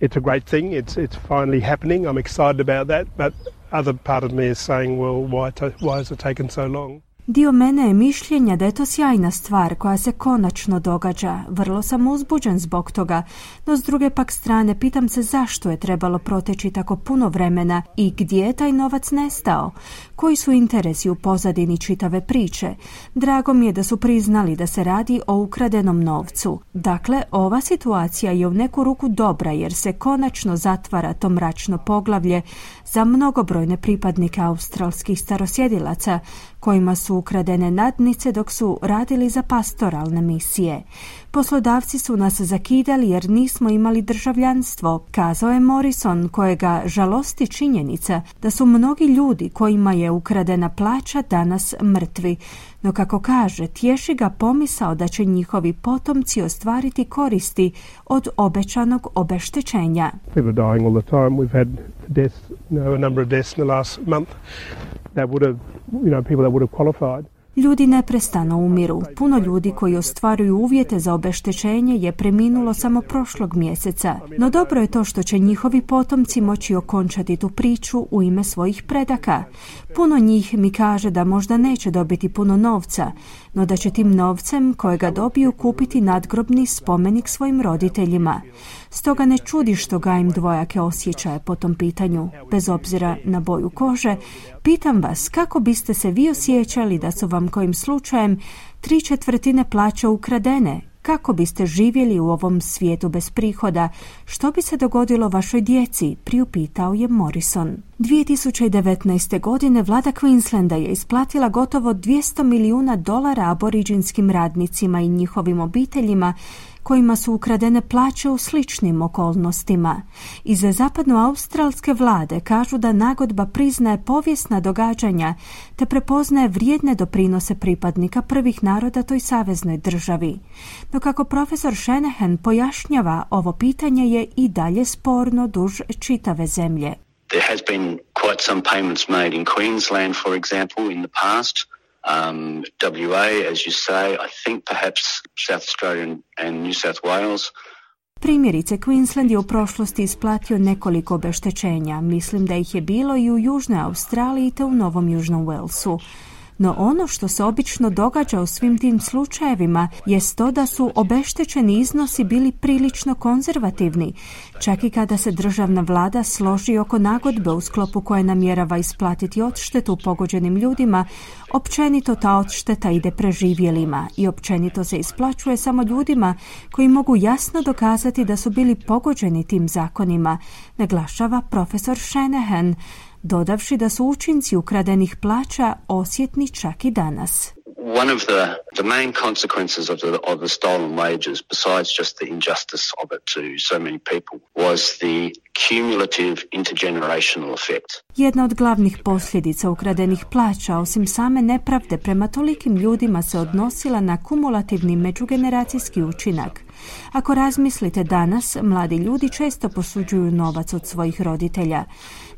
it's a great thing, it's, it's finally happening, I'm excited about that, but other part of me is saying, well, why, why has it taken so long? Dio mene je mišljenja da je to sjajna stvar koja se konačno događa. Vrlo sam uzbuđen zbog toga, no s druge pak strane pitam se zašto je trebalo proteći tako puno vremena i gdje je taj novac nestao. Koji su interesi u pozadini čitave priče? Drago mi je da su priznali da se radi o ukradenom novcu. Dakle, ova situacija je u neku ruku dobra jer se konačno zatvara to mračno poglavlje za mnogobrojne pripadnike australskih starosjedilaca kojima su ukradene nadnice dok su radili za pastoralne misije. Poslodavci su nas zakidali jer nismo imali državljanstvo, kazao je Morrison kojega žalosti činjenica da su mnogi ljudi kojima je ukradena plaća danas mrtvi, no kako kaže, tješi ga pomisao da će njihovi potomci ostvariti koristi od obećanog obeštećenja. People dying all the time. We've had deaths, you know, a number of deaths in the last month that would have, you know, people that would have qualified. Ljudi neprestano umiru. Puno ljudi koji ostvaruju uvjete za obeštećenje je preminulo samo prošlog mjeseca. No dobro je to što će njihovi potomci moći okončati tu priču u ime svojih predaka. Puno njih mi kaže da možda neće dobiti puno novca, no da će tim novcem kojega dobiju kupiti nadgrobni spomenik svojim roditeljima. Stoga ne čudi što ga im dvojake osjećaje po tom pitanju. Bez obzira na boju kože, pitam vas kako biste se vi osjećali da su vam kojim slučajem tri četvrtine plaća ukradene kako biste živjeli u ovom svijetu bez prihoda? Što bi se dogodilo vašoj djeci? Priupitao je Morrison. 2019. godine vlada Queenslanda je isplatila gotovo 200 milijuna dolara aboriđinskim radnicima i njihovim obiteljima kojima su ukradene plaće u sličnim okolnostima. Iz zapadnoaustralske vlade kažu da nagodba priznaje povijesna događanja te prepoznaje vrijedne doprinose pripadnika prvih naroda toj saveznoj državi. No kako profesor Shanahan pojašnjava, ovo pitanje je i dalje sporno duž čitave zemlje. There has been quite some payments made in Queensland, for example, in the past. Um, WA, as you say, I think perhaps South Australia and New South Wales. Primjerice, Queensland je u prošlosti isplatio nekoliko obeštećenja. Mislim da ih je bilo i u Južnoj Australiji te u Novom Južnom Walesu. No ono što se obično događa u svim tim slučajevima jest to da su obeštećeni iznosi bili prilično konzervativni, čak i kada se državna vlada složi oko nagodbe u sklopu koje namjerava isplatiti odštetu pogođenim ljudima, općenito ta odšteta ide preživjelima i općenito se isplaćuje samo ljudima koji mogu jasno dokazati da su bili pogođeni tim zakonima, naglašava profesor Shanahan, dodavši da su učinci ukradenih plaća osjetni čak i danas. One of the, the main consequences of the, of the stolen wages, besides just the injustice of it to so many people, was the cumulative intergenerational effect. Jedna od glavnih posljedica ukradenih plaća, osim same nepravde prema tolikim ljudima se odnosila na kumulativni međugeneracijski učinak. Ako razmislite danas, mladi ljudi često posuđuju novac od svojih roditelja.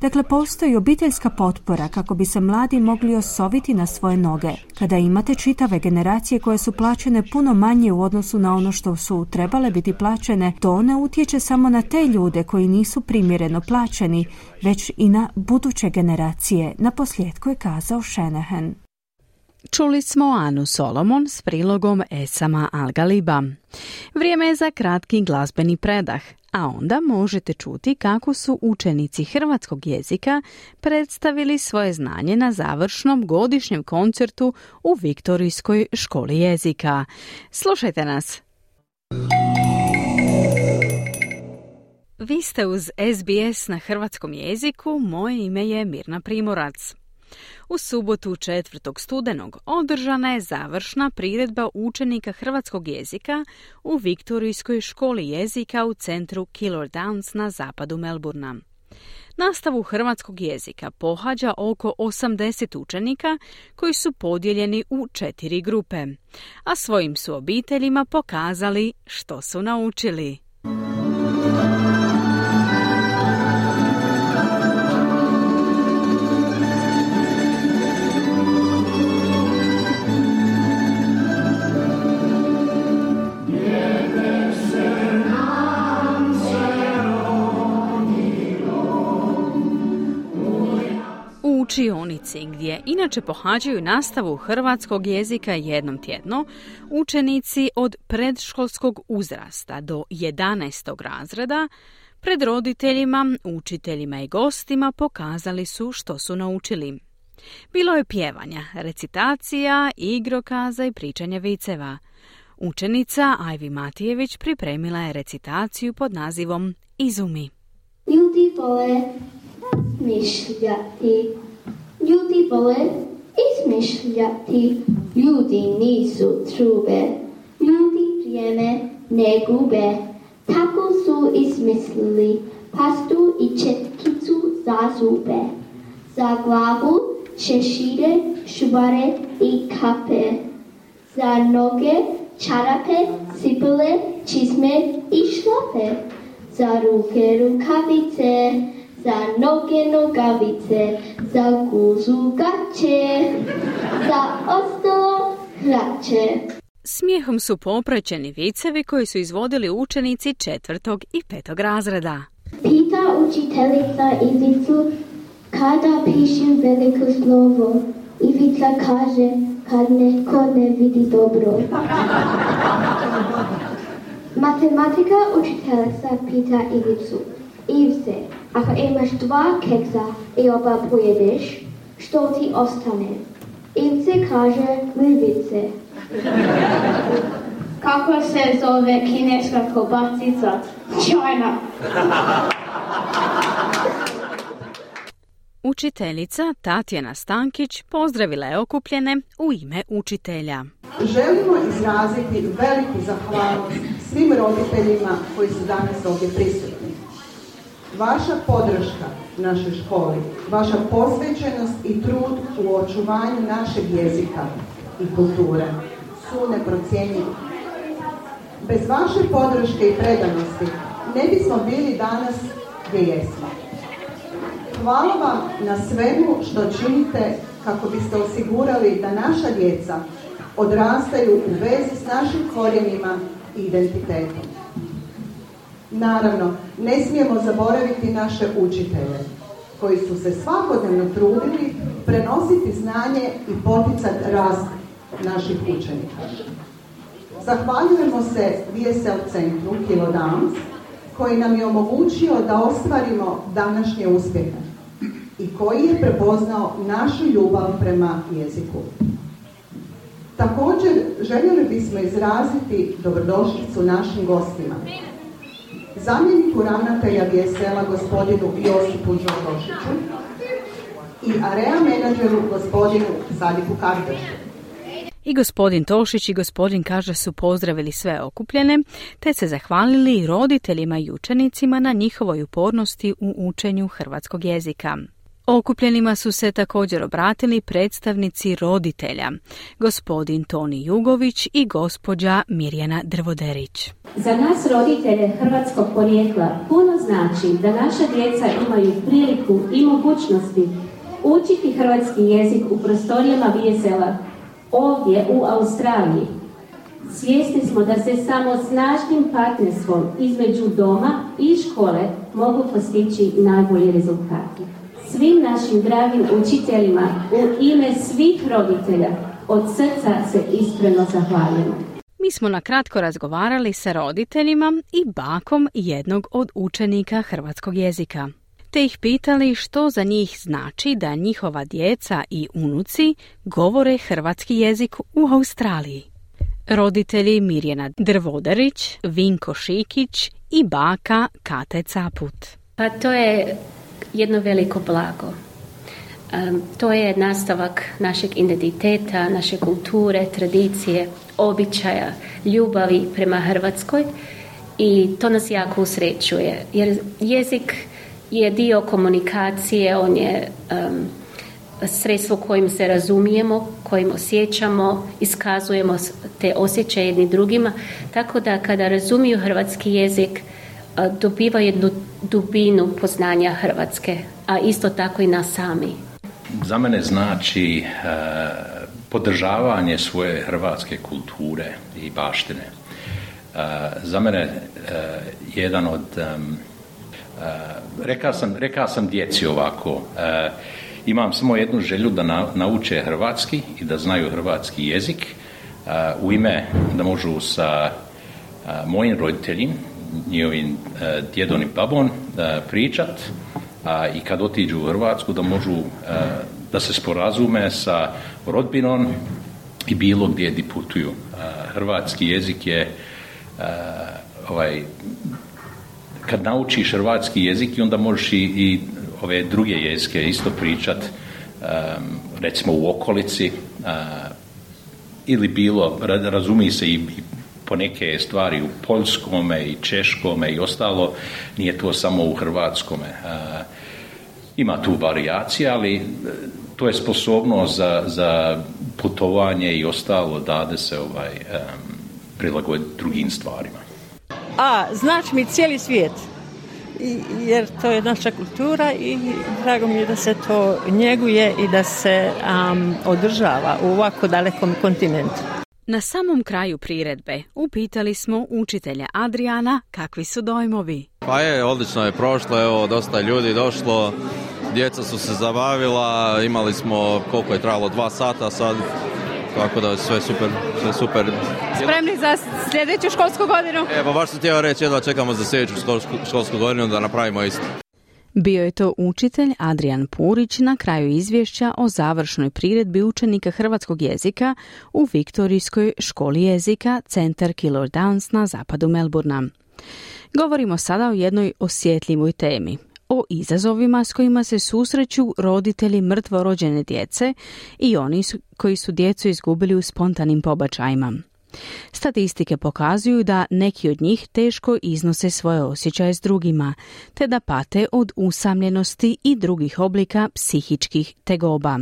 Dakle, postoji obiteljska potpora kako bi se mladi mogli osoviti na svoje noge. Kada imate čitave generacije koje su plaćene puno manje u odnosu na ono što su trebale biti plaćene, to ne utječe samo na te ljude koji nisu primjereno plaćeni, već i na buduće generacije, na posljedku je kazao Shanahan. Čuli smo Anu Solomon s prilogom Esama Algaliba. Vrijeme je za kratki glazbeni predah, a onda možete čuti kako su učenici hrvatskog jezika predstavili svoje znanje na završnom godišnjem koncertu u Viktorijskoj školi jezika. Slušajte nas! Vi ste uz SBS na hrvatskom jeziku, moje ime je Mirna Primorac. U subotu 4. studenog održana je završna priredba učenika hrvatskog jezika u Viktorijskoj školi jezika u centru Killer Downs na zapadu Melburna. Nastavu hrvatskog jezika pohađa oko 80 učenika koji su podijeljeni u četiri grupe, a svojim su obiteljima pokazali što su naučili. Učionici gdje inače pohađaju nastavu hrvatskog jezika jednom tjedno, učenici od predškolskog uzrasta do 11. razreda pred roditeljima, učiteljima i gostima pokazali su što su naučili. Bilo je pjevanja, recitacija, igrokaza i pričanja viceva. Učenica Ajvi Matijević pripremila je recitaciju pod nazivom Izumi. Ljudi vole Ljudi vole izmišljati, ljudi nisu trube, ljudi vrijeme ne gube. Tako su izmislili pastu i četkicu za zube. Za glavu češire, šubare i kape. Za noge čarape, cipele, čizme i šlape. Za ruke rukavice, za noge nogavice, za guzu gaće, za ostalo hlače. Smijehom su popraćeni vicevi koji su izvodili učenici četvrtog i petog razreda. Pita učiteljica Ivicu kada pišem veliko slovo. Ivica kaže kad neko ne vidi dobro. Matematika učiteljica pita Ivicu. Ivce, ako imaš dva keksa i oba pojedeš, što ti ostane? Ivce kaže mrvice. Kako se zove kineska kobasica? China. Učiteljica Tatjana Stankić pozdravila je okupljene u ime učitelja. Želimo izraziti veliku zahvalnost svim roditeljima koji su danas ovdje prisutni. Vaša podrška našoj školi, vaša posvećenost i trud u očuvanju našeg jezika i kulture su neprocjenjivi. Bez vaše podrške i predanosti ne bismo bili danas gdje jesmo. Hvala vam na svemu što činite kako biste osigurali da naša djeca odrastaju u vezi s našim korijenima i identitetom. Naravno, ne smijemo zaboraviti naše učitelje, koji su se svakodnevno trudili prenositi znanje i poticati rast naših učenika. Zahvaljujemo se VSL centru Kilo Downs, koji nam je omogućio da ostvarimo današnje uspjehe i koji je prepoznao našu ljubav prema jeziku. Također željeli bismo izraziti dobrodošlicu našim gostima zamjeniku ravnatelja Vjesela gospodinu Josipu Đokošiću i area menadžeru gospodinu Sadiku Kardešu. I gospodin Tošić i gospodin Kaže su pozdravili sve okupljene, te se zahvalili roditeljima i učenicima na njihovoj upornosti u učenju hrvatskog jezika. Okupljenima su se također obratili predstavnici roditelja, gospodin Toni Jugović i gospođa Mirjana Drvoderić. Za nas roditelje hrvatskog porijekla puno znači da naša djeca imaju priliku i mogućnosti učiti hrvatski jezik u prostorijama VSL-a ovdje u Australiji. Svjesni smo da se samo snažnim partnerstvom između doma i škole mogu postići najbolji rezultati svim našim dragim učiteljima u ime svih roditelja od srca se iskreno zahvaljujemo. Mi smo na kratko razgovarali sa roditeljima i bakom jednog od učenika hrvatskog jezika. Te ih pitali što za njih znači da njihova djeca i unuci govore hrvatski jezik u Australiji. Roditelji Mirjana Drvodarić, Vinko Šikić i baka Kate Caput. Pa to je jedno veliko blago. To je nastavak našeg identiteta, naše kulture, tradicije, običaja, ljubavi prema Hrvatskoj i to nas jako usrećuje jer jezik je dio komunikacije, on je sredstvo kojim se razumijemo, kojim osjećamo, iskazujemo te osjećaje jedni drugima, tako da kada razumiju hrvatski jezik dobiva jednu dubinu poznanja Hrvatske, a isto tako i nas sami. Za mene znači e, podržavanje svoje hrvatske kulture i baštine. E, za mene e, jedan od rekao sam, rekao sam djeci ovako imam samo jednu želju da nauče hrvatski i da znaju hrvatski jezik u ime da možu sa mojim roditeljima njihovim djedom i babom pričat a, i kad otiđu u Hrvatsku da možu da se sporazume sa rodbinom i bilo gdje di putuju. Hrvatski jezik je ovaj kad naučiš hrvatski jezik onda možeš i, i ove druge jezike isto pričat recimo u okolici ili bilo razumije se i po neke stvari u poljskome i češkome i ostalo, nije to samo u hrvatskome. Ima tu varijacija, ali e, to je sposobnost za, za putovanje i ostalo dade se ovaj, prilagoditi drugim stvarima. A, znači mi cijeli svijet. Jer to je naša kultura i drago mi je da se to njeguje i da se održava u ovako dalekom kontinentu. Na samom kraju priredbe upitali smo učitelja Adriana kakvi su dojmovi. Pa je, odlično je prošlo, evo dosta ljudi došlo, djeca su se zabavila, imali smo koliko je trajalo, dva sata sad, tako da sve super, sve super. Spremni za sljedeću školsku godinu? E, pa baš sam htio reći, jedva čekamo za sljedeću školsku, školsku godinu da napravimo isto. Bio je to učitelj Adrian Purić na kraju izvješća o završnoj priredbi učenika hrvatskog jezika u Viktorijskoj školi jezika Centar Killer Downs na zapadu Melburna. Govorimo sada o jednoj osjetljivoj temi, o izazovima s kojima se susreću roditelji mrtvo rođene djece i oni koji su djecu izgubili u spontanim pobačajima. Statistike pokazuju da neki od njih teško iznose svoje osjećaje s drugima, te da pate od usamljenosti i drugih oblika psihičkih tegoba.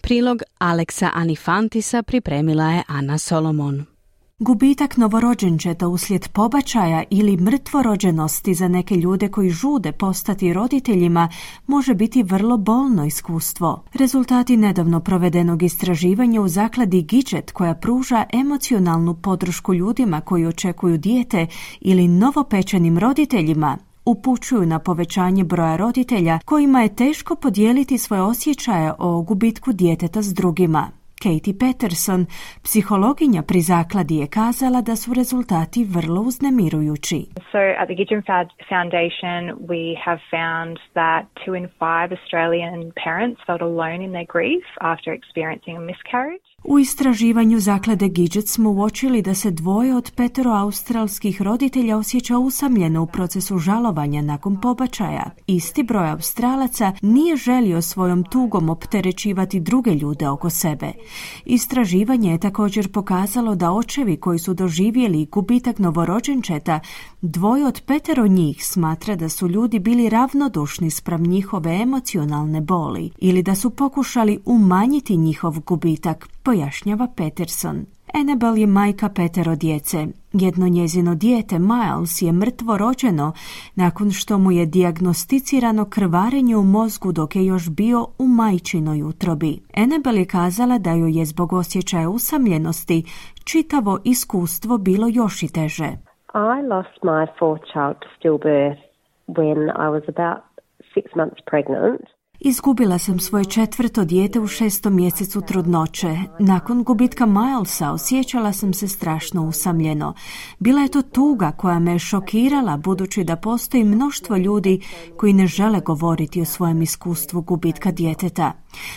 Prilog Aleksa Anifantisa pripremila je Ana Solomon. Gubitak novorođenčeta uslijed pobačaja ili mrtvorođenosti za neke ljude koji žude postati roditeljima može biti vrlo bolno iskustvo. Rezultati nedavno provedenog istraživanja u zakladi Gidget koja pruža emocionalnu podršku ljudima koji očekuju dijete ili novopečenim roditeljima upućuju na povećanje broja roditelja kojima je teško podijeliti svoje osjećaje o gubitku djeteta s drugima. Katie Peterson, psihologinja pri zakladi je kazala da su rezultati vrlo uznemirujući. So at the Gidgen Foundation we have found that two in five Australian parents felt alone in their grief after experiencing a miscarriage. U istraživanju zaklade Gidget smo uočili da se dvoje od petero australskih roditelja osjeća usamljeno u procesu žalovanja nakon pobačaja. Isti broj australaca nije želio svojom tugom opterećivati druge ljude oko sebe. Istraživanje je također pokazalo da očevi koji su doživjeli gubitak novorođenčeta, dvoje od petero njih smatra da su ljudi bili ravnodušni spram njihove emocionalne boli ili da su pokušali umanjiti njihov gubitak pojašnjava Peterson. Annabel je majka petero djece. Jedno njezino dijete, Miles, je mrtvo rođeno nakon što mu je dijagnosticirano krvarenje u mozgu dok je još bio u majčinoj utrobi. Annabel je kazala da joj je zbog osjećaja usamljenosti čitavo iskustvo bilo još i teže. I lost my fourth child to stillbirth when I was about six months pregnant. Izgubila sam svoje četvrto dijete u šestom mjesecu trudnoće. Nakon gubitka Milesa osjećala sam se strašno usamljeno. Bila je to tuga koja me šokirala budući da postoji mnoštvo ljudi koji ne žele govoriti o svojem iskustvu gubitka djeteta.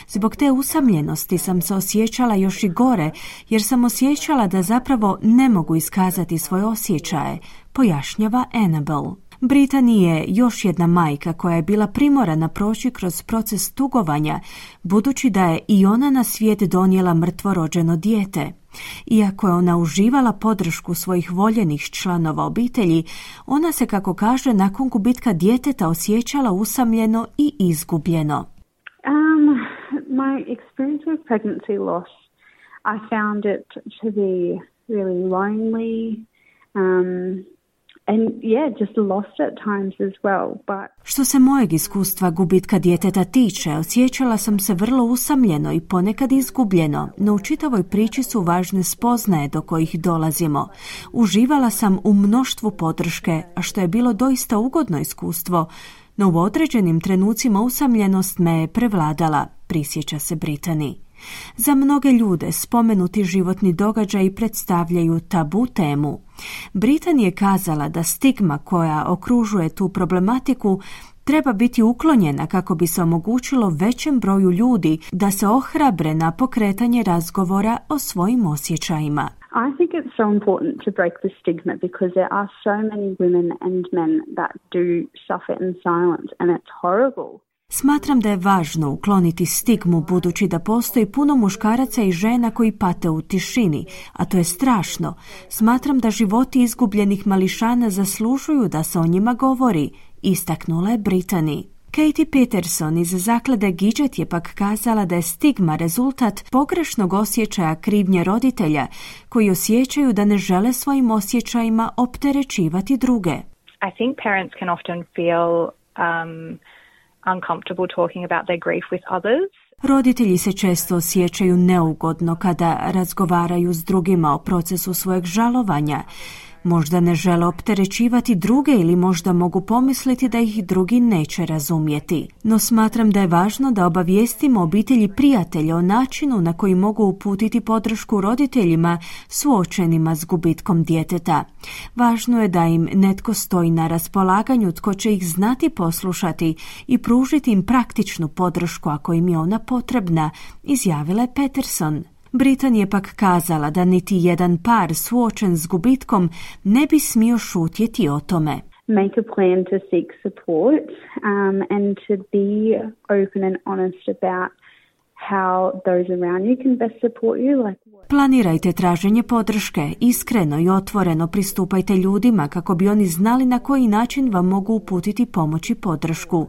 Zbog te usamljenosti sam se osjećala još i gore jer sam osjećala da zapravo ne mogu iskazati svoje osjećaje, pojašnjava Annabel. Britani je još jedna majka koja je bila primorana proći kroz proces tugovanja, budući da je i ona na svijet donijela mrtvo rođeno dijete. Iako je ona uživala podršku svojih voljenih članova obitelji, ona se, kako kaže, nakon gubitka djeteta osjećala usamljeno i izgubljeno. Um, my experience with pregnancy loss, I found it to be really lonely, um, Što se mojeg iskustva gubitka djeteta tiče, osjećala sam se vrlo usamljeno i ponekad izgubljeno, no u čitavoj priči su važne spoznaje do kojih dolazimo. Uživala sam u mnoštvu podrške, a što je bilo doista ugodno iskustvo, no u određenim trenucima usamljenost me je prevladala, prisjeća se Britani. Za mnoge ljude spomenuti životni događaji predstavljaju tabu temu. Britan je kazala da stigma koja okružuje tu problematiku treba biti uklonjena kako bi se omogućilo većem broju ljudi da se ohrabre na pokretanje razgovora o svojim osjećajima. I think it's so important to break the stigma because there are so many women and men that do suffer in silence and it's horrible. Smatram da je važno ukloniti stigmu budući da postoji puno muškaraca i žena koji pate u tišini, a to je strašno. Smatram da životi izgubljenih mališana zaslužuju da se o njima govori, istaknula je Britani. Katie Peterson iz zaklade Gidget je pak kazala da je stigma rezultat pogrešnog osjećaja krivnje roditelja koji osjećaju da ne žele svojim osjećajima opterećivati druge. I think parents can often feel um, uncomfortable talking about their grief with others. Roditelji se često osjećaju neugodno kada razgovaraju s drugima o procesu svojeg žalovanja. Možda ne žele opterećivati druge ili možda mogu pomisliti da ih drugi neće razumjeti. No smatram da je važno da obavijestimo obitelji prijatelja o načinu na koji mogu uputiti podršku roditeljima suočenima s gubitkom djeteta. Važno je da im netko stoji na raspolaganju tko će ih znati poslušati i pružiti im praktičnu podršku ako im je ona potrebna, izjavila je Peterson. Britan je pak kazala da niti jedan par suočen s gubitkom ne bi smio šutjeti o tome. Make a plan to seek support um, and to be open and honest about Planirajte traženje podrške, iskreno i otvoreno pristupajte ljudima kako bi oni znali na koji način vam mogu uputiti pomoć i podršku.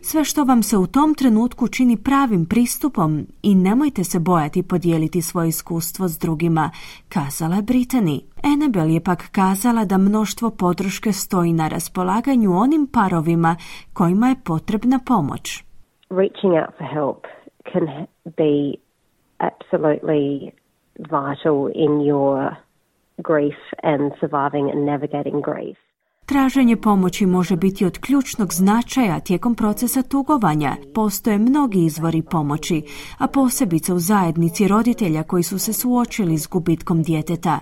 Sve što vam se u tom trenutku čini pravim pristupom i nemojte se bojati podijeliti svoje iskustvo s drugima, kazala je Britani. Annabel je pak kazala da mnoštvo podrške stoji na raspolaganju onim parovima kojima je potrebna pomoć. Reaching out for help can be absolutely vital in your grief and surviving and navigating grief. Traženje pomoći može biti od ključnog značaja tijekom procesa tugovanja. Postoje mnogi izvori pomoći, a posebice u zajednici roditelja koji su se suočili s gubitkom djeteta.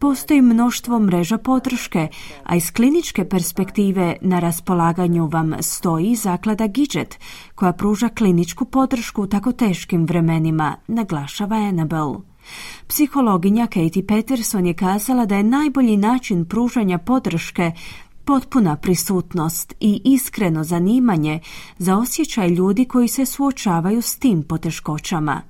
Postoji mnoštvo mreža podrške, a iz kliničke perspektive na raspolaganju vam stoji zaklada Gidget, koja pruža kliničku podršku u tako teškim vremenima, naglašava Annabel. Psihologinja Katie Peterson je kazala da je najbolji način pružanja podrške potpuna prisutnost i iskreno zanimanje za osjećaj ljudi koji se suočavaju s tim poteškoćama.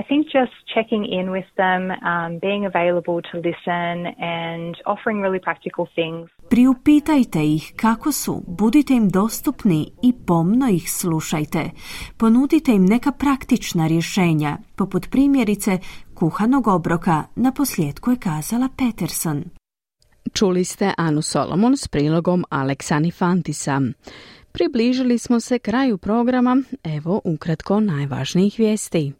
I think just checking in with them, um, being available to listen and offering really practical things. Priupitajte ih kako su, budite im dostupni i pomno ih slušajte. Ponudite im neka praktična rješenja, poput primjerice kuhanog obroka, na posljedku je kazala Peterson. Čuli ste Anu Solomon s prilogom Aleksani Fantisa. Približili smo se kraju programa, evo ukratko najvažnijih vijesti.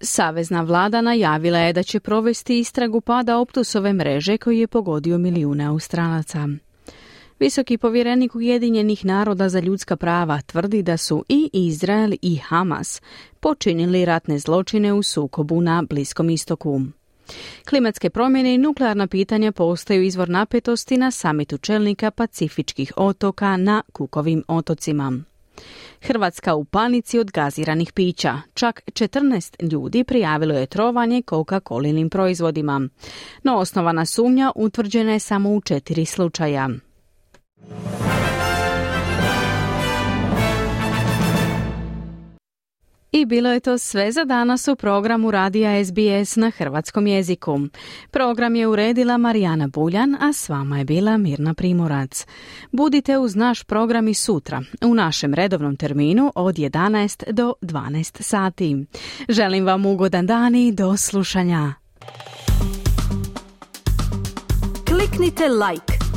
Savezna vlada najavila je da će provesti istragu pada optusove mreže koji je pogodio milijune Australaca. Visoki povjerenik Ujedinjenih naroda za ljudska prava tvrdi da su i Izrael i Hamas počinili ratne zločine u sukobu na Bliskom istoku. Klimatske promjene i nuklearna pitanja postaju izvor napetosti na samitu čelnika pacifičkih otoka na Kukovim otocima. Hrvatska u panici od gaziranih pića. Čak 14 ljudi prijavilo je trovanje Coca-Colinim proizvodima. No osnovana sumnja utvrđena je samo u četiri slučaja. I bilo je to sve za danas u programu Radija SBS na hrvatskom jeziku. Program je uredila Marijana Buljan, a s vama je bila Mirna Primorac. Budite uz naš program i sutra, u našem redovnom terminu od 11 do 12 sati. Želim vam ugodan dan i do slušanja. Kliknite like,